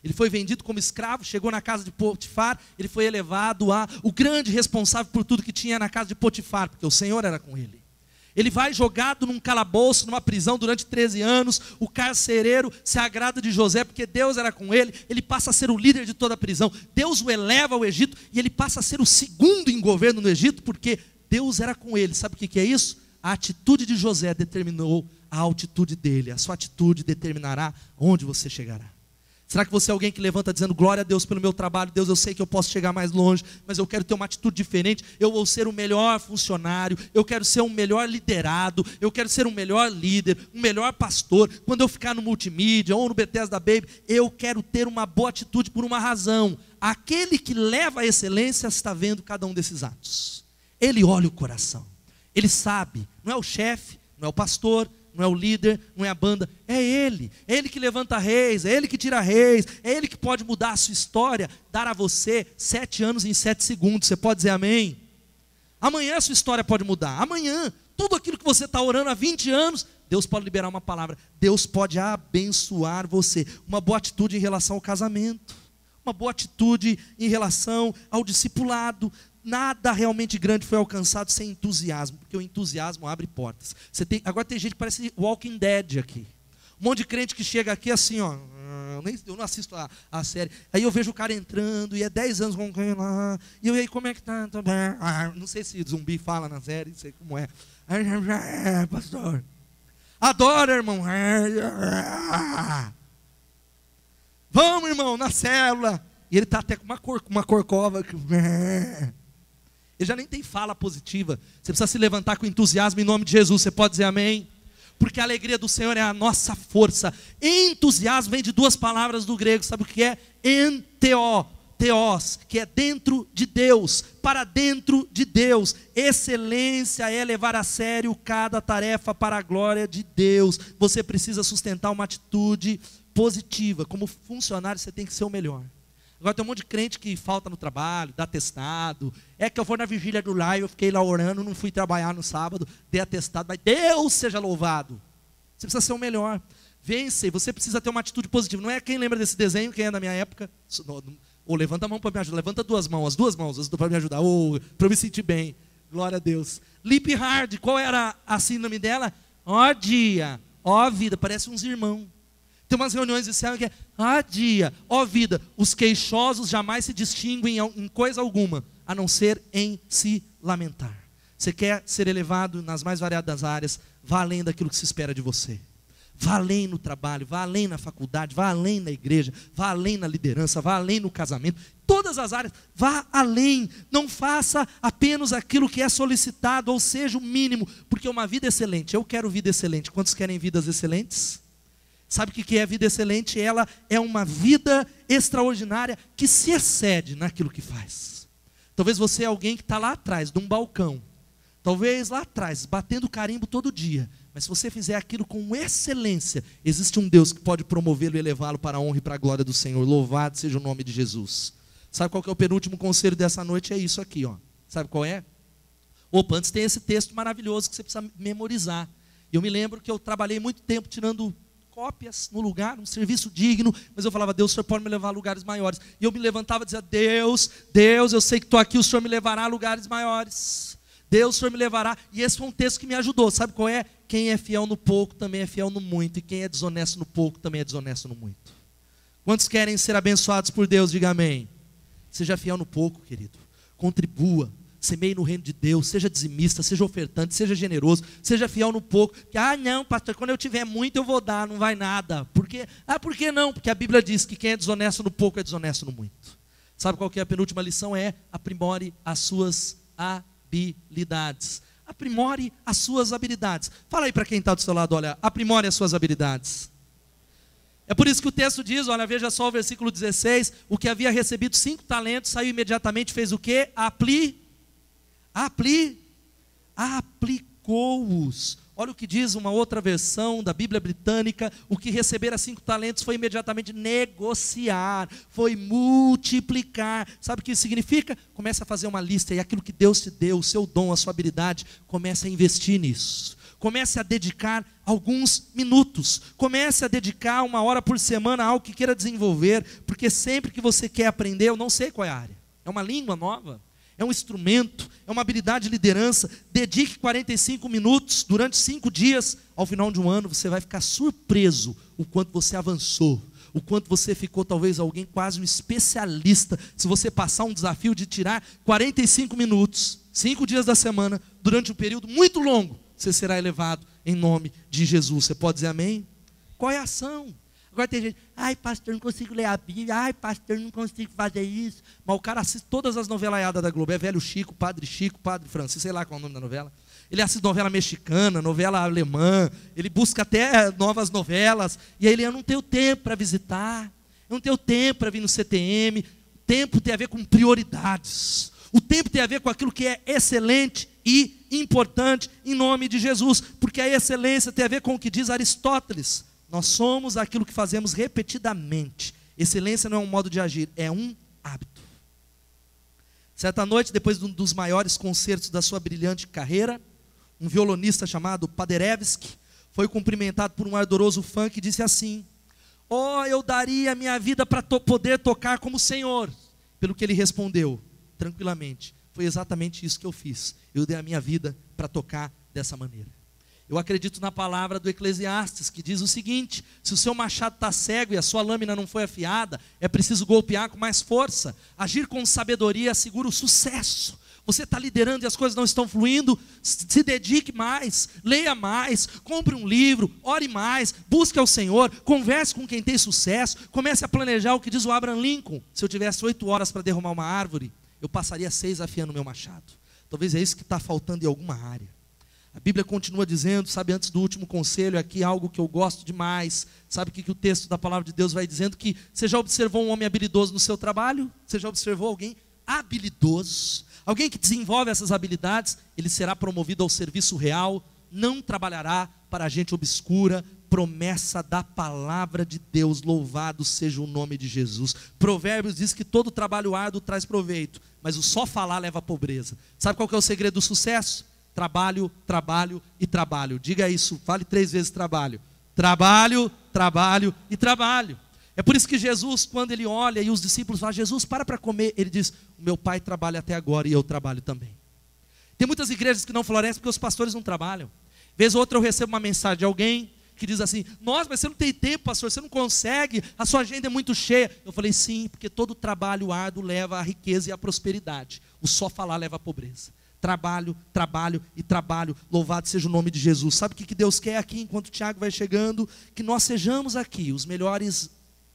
Ele foi vendido como escravo, chegou na casa de Potifar, ele foi elevado a o grande responsável por tudo que tinha na casa de Potifar, porque o Senhor era com ele. Ele vai jogado num calabouço, numa prisão durante 13 anos. O carcereiro se agrada de José porque Deus era com ele. Ele passa a ser o líder de toda a prisão. Deus o eleva ao Egito e ele passa a ser o segundo em governo no Egito porque Deus era com ele. Sabe o que é isso? A atitude de José determinou a altitude dele. A sua atitude determinará onde você chegará. Será que você é alguém que levanta dizendo glória a Deus pelo meu trabalho? Deus, eu sei que eu posso chegar mais longe, mas eu quero ter uma atitude diferente. Eu vou ser o melhor funcionário, eu quero ser um melhor liderado, eu quero ser um melhor líder, um melhor pastor. Quando eu ficar no multimídia ou no Bethesda Baby, eu quero ter uma boa atitude por uma razão. Aquele que leva a excelência está vendo cada um desses atos. Ele olha o coração. Ele sabe, não é o chefe, não é o pastor, não é o líder, não é a banda, é ele. É ele que levanta reis, é ele que tira reis, é ele que pode mudar a sua história, dar a você sete anos em sete segundos. Você pode dizer amém? Amanhã a sua história pode mudar. Amanhã, tudo aquilo que você está orando há 20 anos, Deus pode liberar uma palavra. Deus pode abençoar você. Uma boa atitude em relação ao casamento. Uma boa atitude em relação ao discipulado nada realmente grande foi alcançado sem entusiasmo, porque o entusiasmo abre portas. Você tem, agora tem gente que parece Walking Dead aqui. Um monte de crente que chega aqui assim, ó. Eu, nem, eu não assisto a, a série. Aí eu vejo o cara entrando, e é 10 anos com lá. E eu, aí, como é que tá? Ah, não sei se zumbi fala na série, não sei como é. É, pastor. Adora, irmão. Vamos, irmão, na célula. E ele está até com uma, cor, uma corcova. Ele já nem tem fala positiva. Você precisa se levantar com entusiasmo em nome de Jesus. Você pode dizer amém? Porque a alegria do Senhor é a nossa força. Entusiasmo vem de duas palavras do grego, sabe o que é? Enteo, teos, que é dentro de Deus, para dentro de Deus. Excelência é levar a sério cada tarefa para a glória de Deus. Você precisa sustentar uma atitude positiva. Como funcionário, você tem que ser o melhor. Agora tem um monte de crente que falta no trabalho, dá atestado. É que eu vou na vigília do lar, eu fiquei lá orando, não fui trabalhar no sábado, dei atestado, mas Deus seja louvado. Você precisa ser o melhor. Vence, você precisa ter uma atitude positiva. Não é quem lembra desse desenho, quem é da minha época. Ou levanta a mão para me ajudar, levanta duas mãos, as duas mãos para me ajudar, ou para me sentir bem. Glória a Deus. Lip Hard, qual era a síndrome dela? Ó dia, ó vida, parece uns irmãos. Tem umas reuniões de céu que é, ah dia, ó vida, os queixosos jamais se distinguem em coisa alguma, a não ser em se lamentar. Você quer ser elevado nas mais variadas áreas, vá além daquilo que se espera de você. Vá além no trabalho, vá além na faculdade, vá além na igreja, vá além na liderança, vá além no casamento, todas as áreas, vá além. Não faça apenas aquilo que é solicitado, ou seja, o mínimo, porque uma vida excelente, eu quero vida excelente. Quantos querem vidas excelentes? Sabe o que é vida excelente? Ela é uma vida extraordinária que se excede naquilo que faz. Talvez você é alguém que está lá atrás de um balcão, talvez lá atrás, batendo carimbo todo dia, mas se você fizer aquilo com excelência, existe um Deus que pode promovê-lo e elevá-lo para a honra e para a glória do Senhor. Louvado seja o nome de Jesus. Sabe qual é o penúltimo conselho dessa noite? É isso aqui, ó. Sabe qual é? Opa, antes tem esse texto maravilhoso que você precisa memorizar. Eu me lembro que eu trabalhei muito tempo tirando cópias no lugar, um serviço digno, mas eu falava, Deus, o Senhor pode me levar a lugares maiores. E eu me levantava e dizia, Deus, Deus, eu sei que estou aqui, o Senhor me levará a lugares maiores. Deus, o Senhor me levará. E esse foi um texto que me ajudou. Sabe qual é? Quem é fiel no pouco também é fiel no muito. E quem é desonesto no pouco também é desonesto no muito. Quantos querem ser abençoados por Deus? Diga amém. Seja fiel no pouco, querido. Contribua semeie no reino de Deus, seja dizimista, seja ofertante, seja generoso, seja fiel no pouco. Que, ah, não, pastor, quando eu tiver muito eu vou dar, não vai nada. Por quê? Ah, por que não? Porque a Bíblia diz que quem é desonesto no pouco é desonesto no muito. Sabe qual que é a penúltima lição? É aprimore as suas habilidades. Aprimore as suas habilidades. Fala aí para quem está do seu lado, olha, aprimore as suas habilidades. É por isso que o texto diz, olha, veja só o versículo 16, o que havia recebido cinco talentos, saiu imediatamente, fez o quê? Apli Apli, aplicou-os. Olha o que diz uma outra versão da Bíblia britânica: o que recebera cinco talentos foi imediatamente negociar, foi multiplicar. Sabe o que isso significa? Comece a fazer uma lista e aquilo que Deus te deu, o seu dom, a sua habilidade, comece a investir nisso. Comece a dedicar alguns minutos. Comece a dedicar uma hora por semana a algo que queira desenvolver, porque sempre que você quer aprender, eu não sei qual é a área. É uma língua nova? É um instrumento, é uma habilidade de liderança. Dedique 45 minutos durante cinco dias. Ao final de um ano, você vai ficar surpreso o quanto você avançou, o quanto você ficou talvez alguém quase um especialista. Se você passar um desafio de tirar 45 minutos, cinco dias da semana, durante um período muito longo, você será elevado em nome de Jesus. Você pode dizer amém? Qual é a ação? Agora tem gente, ai pastor, não consigo ler a Bíblia, ai pastor, não consigo fazer isso. Mas o cara assiste todas as novelaiadas da Globo. É velho Chico, Padre Chico, Padre Francisco, sei lá qual é o nome da novela. Ele assiste novela mexicana, novela alemã, ele busca até novas novelas. E aí ele, eu não tenho tempo para visitar, eu não tenho tempo para vir no CTM. O tempo tem a ver com prioridades. O tempo tem a ver com aquilo que é excelente e importante em nome de Jesus, porque a excelência tem a ver com o que diz Aristóteles. Nós somos aquilo que fazemos repetidamente. Excelência não é um modo de agir, é um hábito. Certa noite, depois de um dos maiores concertos da sua brilhante carreira, um violonista chamado Paderewski foi cumprimentado por um ardoroso fã que disse assim: Oh, eu daria minha vida para to poder tocar como o Senhor. Pelo que ele respondeu, tranquilamente: Foi exatamente isso que eu fiz. Eu dei a minha vida para tocar dessa maneira. Eu acredito na palavra do Eclesiastes, que diz o seguinte: se o seu machado está cego e a sua lâmina não foi afiada, é preciso golpear com mais força. Agir com sabedoria assegura o sucesso. Você está liderando e as coisas não estão fluindo, se dedique mais, leia mais, compre um livro, ore mais, busque ao Senhor, converse com quem tem sucesso, comece a planejar o que diz o Abraham Lincoln. Se eu tivesse oito horas para derrubar uma árvore, eu passaria seis afiando meu machado. Talvez é isso que está faltando em alguma área. A Bíblia continua dizendo, sabe, antes do último conselho, aqui algo que eu gosto demais. Sabe o que, que o texto da palavra de Deus vai dizendo? Que você já observou um homem habilidoso no seu trabalho? Você já observou alguém habilidoso? Alguém que desenvolve essas habilidades, ele será promovido ao serviço real, não trabalhará para a gente obscura, promessa da palavra de Deus, louvado seja o nome de Jesus. Provérbios diz que todo trabalho árduo traz proveito, mas o só falar leva à pobreza. Sabe qual é o segredo do sucesso? Trabalho, trabalho e trabalho. Diga isso, fale três vezes trabalho. Trabalho, trabalho e trabalho. É por isso que Jesus, quando ele olha e os discípulos falam, Jesus, para para comer, ele diz: meu pai trabalha até agora e eu trabalho também. Tem muitas igrejas que não florescem porque os pastores não trabalham. Vez ou outra eu recebo uma mensagem de alguém que diz assim: Nossa, mas você não tem tempo, pastor, você não consegue, a sua agenda é muito cheia. Eu falei: Sim, porque todo trabalho árduo leva à riqueza e à prosperidade. O só falar leva à pobreza. Trabalho, trabalho e trabalho. Louvado seja o nome de Jesus. Sabe o que Deus quer aqui enquanto o Tiago vai chegando? Que nós sejamos aqui os melhores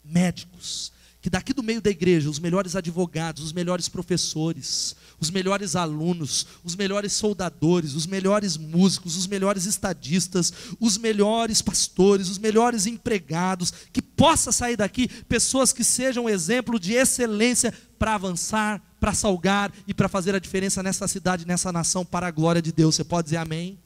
médicos, que daqui do meio da igreja, os melhores advogados, os melhores professores, os melhores alunos, os melhores soldadores, os melhores músicos, os melhores estadistas, os melhores pastores, os melhores empregados, que possa sair daqui pessoas que sejam exemplo de excelência para avançar, para salgar e para fazer a diferença nessa cidade, nessa nação, para a glória de Deus. Você pode dizer amém?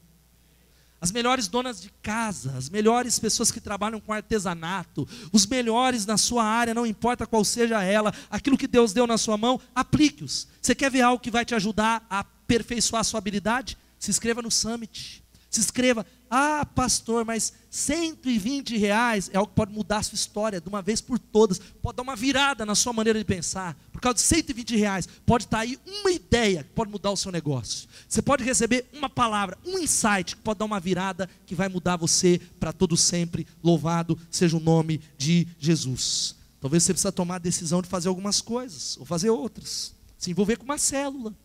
as melhores donas de casa, as melhores pessoas que trabalham com artesanato, os melhores na sua área, não importa qual seja ela, aquilo que Deus deu na sua mão, aplique-os. Você quer ver algo que vai te ajudar a aperfeiçoar a sua habilidade? Se inscreva no Summit. Se inscreva. Ah, pastor, mas 120 reais é algo que pode mudar a sua história de uma vez por todas. Pode dar uma virada na sua maneira de pensar. Por causa de 120 reais, pode estar aí uma ideia que pode mudar o seu negócio. Você pode receber uma palavra, um insight que pode dar uma virada que vai mudar você para todo sempre. Louvado seja o nome de Jesus. Talvez você precisa tomar a decisão de fazer algumas coisas, ou fazer outras. Se envolver com uma célula.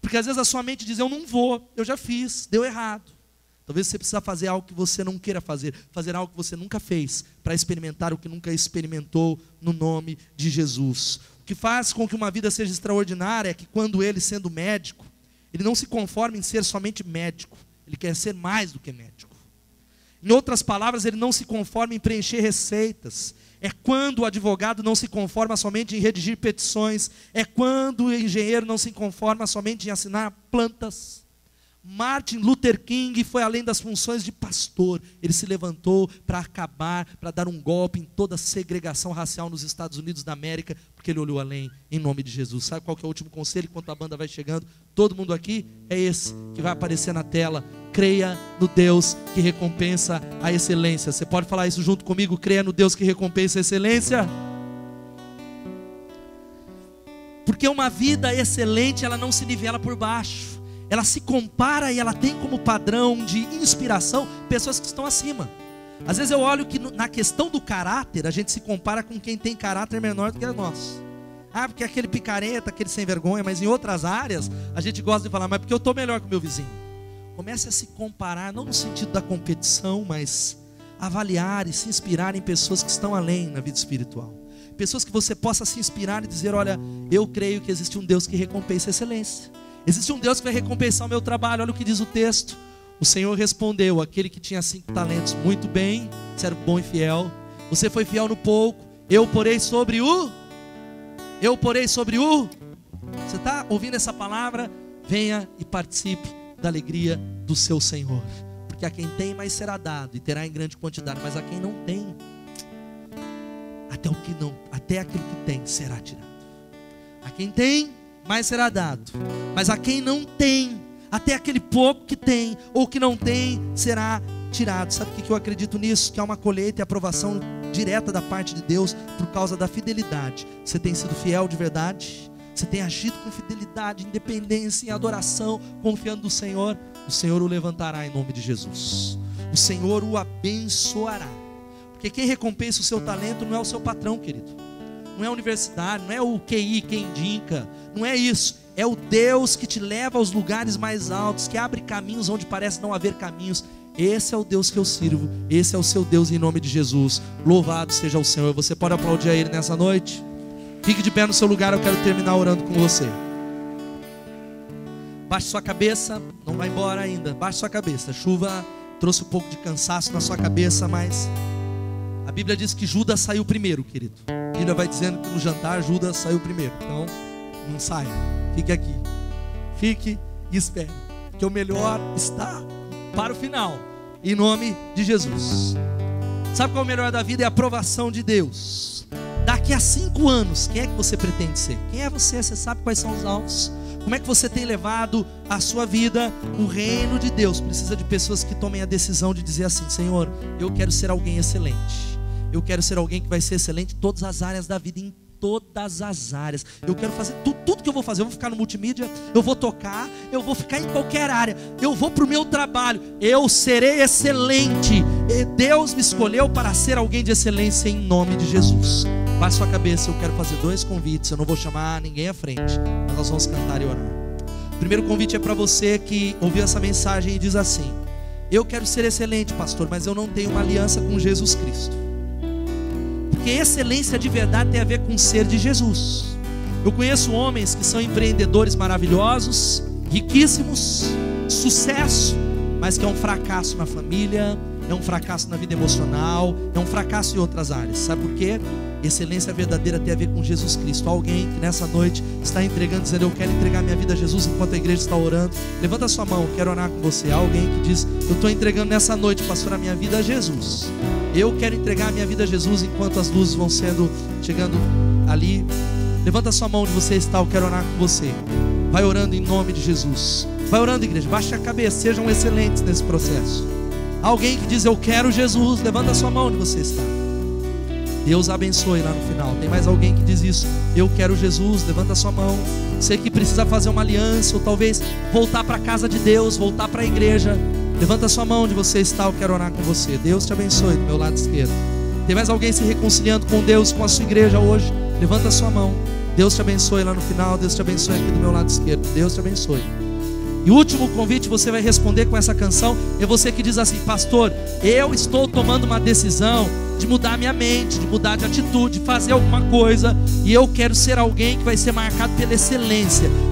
Porque às vezes a sua mente diz: Eu não vou, eu já fiz, deu errado. Talvez você precisa fazer algo que você não queira fazer, fazer algo que você nunca fez, para experimentar o que nunca experimentou no nome de Jesus. O que faz com que uma vida seja extraordinária é que quando ele, sendo médico, ele não se conforma em ser somente médico, ele quer ser mais do que médico. Em outras palavras, ele não se conforma em preencher receitas. É quando o advogado não se conforma somente em redigir petições. É quando o engenheiro não se conforma somente em assinar plantas. Martin Luther King foi além das funções de pastor. Ele se levantou para acabar, para dar um golpe em toda a segregação racial nos Estados Unidos da América, porque ele olhou além em nome de Jesus. Sabe qual que é o último conselho enquanto a banda vai chegando? Todo mundo aqui é esse que vai aparecer na tela. Creia no Deus que recompensa a excelência. Você pode falar isso junto comigo? Creia no Deus que recompensa a excelência. Porque uma vida excelente, ela não se nivela por baixo ela se compara e ela tem como padrão de inspiração pessoas que estão acima. Às vezes eu olho que na questão do caráter, a gente se compara com quem tem caráter menor do que nós. Ah, porque é aquele picareta, aquele sem vergonha, mas em outras áreas a gente gosta de falar, mas porque eu estou melhor que o meu vizinho. Comece a se comparar, não no sentido da competição, mas avaliar e se inspirar em pessoas que estão além na vida espiritual. Pessoas que você possa se inspirar e dizer: olha, eu creio que existe um Deus que recompensa a excelência. Existe um Deus que vai recompensar o meu trabalho. Olha o que diz o texto. O Senhor respondeu: aquele que tinha cinco talentos, muito bem, era bom e fiel. Você foi fiel no pouco, eu porei sobre o. Eu porei sobre o. Você está ouvindo essa palavra? Venha e participe da alegria do seu Senhor. Porque a quem tem, mais será dado, e terá em grande quantidade, mas a quem não tem, até o que não, até aquilo que tem será tirado. A quem tem, mais será dado. Mas a quem não tem, até aquele pouco que tem ou que não tem, será tirado. Sabe o que eu acredito nisso? Que há uma colheita e aprovação direta da parte de Deus por causa da fidelidade. Você tem sido fiel de verdade? Você tem agido com fidelidade, independência e adoração, confiando no Senhor? O Senhor o levantará em nome de Jesus. O Senhor o abençoará. Porque quem recompensa o seu talento não é o seu patrão, querido não é a universidade, não é o QI quem indica, não é isso. É o Deus que te leva aos lugares mais altos, que abre caminhos onde parece não haver caminhos. Esse é o Deus que eu sirvo, esse é o seu Deus em nome de Jesus. Louvado seja o Senhor. Você pode aplaudir a Ele nessa noite? Fique de pé no seu lugar, eu quero terminar orando com você. Baixe sua cabeça, não vai embora ainda. Baixe sua cabeça. A chuva trouxe um pouco de cansaço na sua cabeça, mas a Bíblia diz que Judas saiu primeiro, querido. Bíblia vai dizendo que no jantar Judas saiu primeiro. Então, não saia. Fique aqui. Fique e espere. Que o melhor está para o final. Em nome de Jesus. Sabe qual é o melhor da vida? É a aprovação de Deus. Daqui a cinco anos, quem é que você pretende ser? Quem é você? Você sabe quais são os alvos? Como é que você tem levado a sua vida? O reino de Deus precisa de pessoas que tomem a decisão de dizer assim: Senhor, eu quero ser alguém excelente. Eu quero ser alguém que vai ser excelente em todas as áreas da vida, em todas as áreas. Eu quero fazer tudo, tudo que eu vou fazer. Eu vou ficar no multimídia, eu vou tocar, eu vou ficar em qualquer área. Eu vou para o meu trabalho. Eu serei excelente. E Deus me escolheu para ser alguém de excelência em nome de Jesus. Baixe sua cabeça, eu quero fazer dois convites. Eu não vou chamar ninguém à frente, mas nós vamos cantar e orar. O primeiro convite é para você que ouviu essa mensagem e diz assim: Eu quero ser excelente, pastor, mas eu não tenho uma aliança com Jesus Cristo. Porque excelência de verdade tem a ver com ser de Jesus. Eu conheço homens que são empreendedores maravilhosos, riquíssimos, sucesso, mas que é um fracasso na família, é um fracasso na vida emocional, é um fracasso em outras áreas. Sabe por quê? Excelência verdadeira tem a ver com Jesus Cristo. Alguém que nessa noite está entregando, dizendo: Eu quero entregar minha vida a Jesus enquanto a igreja está orando. Levanta a sua mão, quero orar com você. Alguém que diz: Eu estou entregando nessa noite, pastor, a minha vida a Jesus. Eu quero entregar a minha vida a Jesus enquanto as luzes vão sendo chegando ali. Levanta sua mão onde você está, eu quero orar com você. Vai orando em nome de Jesus. Vai orando, igreja. Baixe a cabeça, sejam excelentes nesse processo. Alguém que diz eu quero Jesus, levanta sua mão onde você está. Deus abençoe lá no final. Tem mais alguém que diz isso? Eu quero Jesus, levanta sua mão. Você que precisa fazer uma aliança, ou talvez voltar para a casa de Deus, voltar para a igreja. Levanta sua mão onde você está, eu quero orar com você. Deus te abençoe do meu lado esquerdo. Tem mais alguém se reconciliando com Deus, com a sua igreja hoje? Levanta sua mão. Deus te abençoe lá no final. Deus te abençoe aqui do meu lado esquerdo. Deus te abençoe. E o último convite você vai responder com essa canção é você que diz assim: Pastor, eu estou tomando uma decisão de mudar minha mente, de mudar de atitude, de fazer alguma coisa, e eu quero ser alguém que vai ser marcado pela excelência.